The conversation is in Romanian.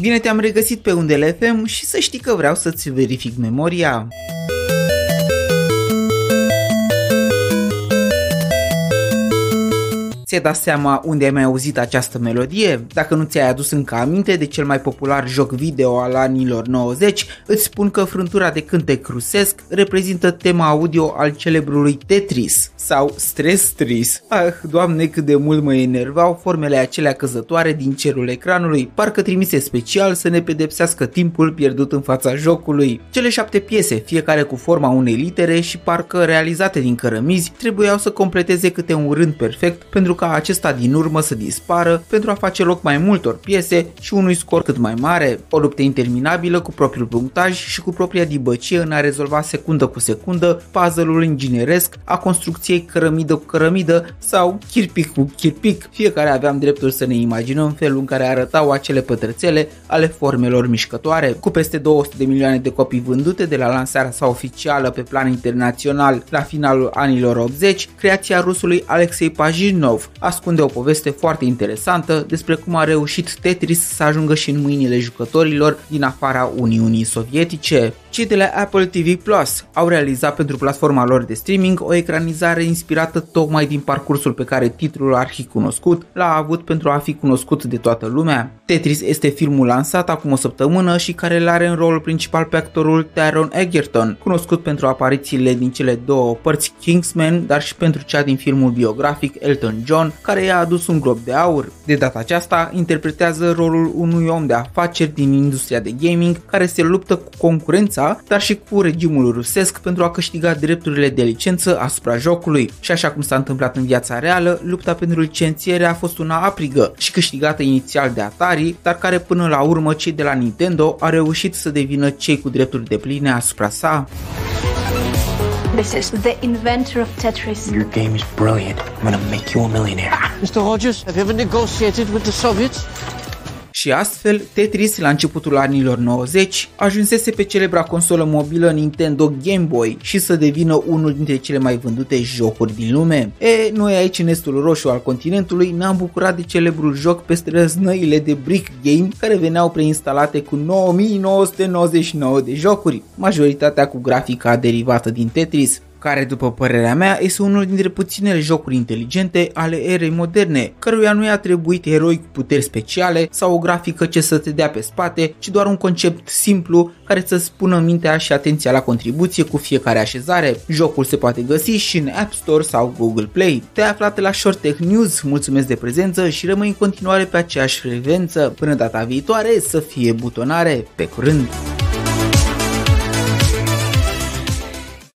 Bine te-am regăsit pe undele FM și să știi că vreau să-ți verific memoria. Ți-ai dat seama unde ai mai auzit această melodie? Dacă nu ți-ai adus încă aminte de cel mai popular joc video al anilor 90, îți spun că frântura de cântec rusesc reprezintă tema audio al celebrului Tetris sau Stress Tris. Ah, doamne cât de mult mă enervau formele acelea căzătoare din cerul ecranului, parcă trimise special să ne pedepsească timpul pierdut în fața jocului. Cele șapte piese, fiecare cu forma unei litere și parcă realizate din cărămizi, trebuiau să completeze câte un rând perfect pentru ca acesta din urmă să dispară pentru a face loc mai multor piese și unui scor cât mai mare, o luptă interminabilă cu propriul punctaj și cu propria dibăcie în a rezolva secundă cu secundă puzzle-ul ingineresc a construcției cărămidă cu cărămidă sau chirpic cu chirpic. Fiecare aveam dreptul să ne imaginăm felul în care arătau acele pătrățele ale formelor mișcătoare. Cu peste 200 de milioane de copii vândute de la lansarea sa oficială pe plan internațional la finalul anilor 80, creația rusului Alexei Pajinov ascunde o poveste foarte interesantă despre cum a reușit Tetris să ajungă și în mâinile jucătorilor din afara Uniunii Sovietice. Cei de la Apple TV Plus au realizat pentru platforma lor de streaming o ecranizare inspirată tocmai din parcursul pe care titlul arhicunoscut l-a avut pentru a fi cunoscut de toată lumea. Tetris este filmul lansat acum o săptămână și care îl are în rolul principal pe actorul Taron Egerton, cunoscut pentru aparițiile din cele două părți Kingsman, dar și pentru cea din filmul biografic Elton John, care i-a adus un glob de aur. De data aceasta, interpretează rolul unui om de afaceri din industria de gaming care se luptă cu concurența, dar și cu regimul rusesc pentru a câștiga drepturile de licență asupra jocului. Și așa cum s-a întâmplat în viața reală, lupta pentru licențiere a fost una aprigă și câștigată inițial de Atari, dar care până la urmă cei de la Nintendo au reușit să devină cei cu drepturi de pline asupra sa. This is the inventor of Tetris. Your game is brilliant. I'm gonna make you a millionaire. Mr. Rogers, have you ever negotiated with the Soviets? Și astfel, Tetris, la începutul anilor 90, ajunsese pe celebra consolă mobilă Nintendo Game Boy și să devină unul dintre cele mai vândute jocuri din lume. E, noi aici în estul roșu al continentului ne-am bucurat de celebrul joc pe străznăile de Brick Game care veneau preinstalate cu 9999 de jocuri, majoritatea cu grafica derivată din Tetris care, după părerea mea, este unul dintre puținele jocuri inteligente ale erei moderne, căruia nu i-a trebuit eroi cu puteri speciale sau o grafică ce să te dea pe spate, ci doar un concept simplu care să-ți pună mintea și atenția la contribuție cu fiecare așezare. Jocul se poate găsi și în App Store sau Google Play. Te-ai aflat la Short Tech News, mulțumesc de prezență și rămâi în continuare pe aceeași frecvență. Până data viitoare, să fie butonare, pe curând!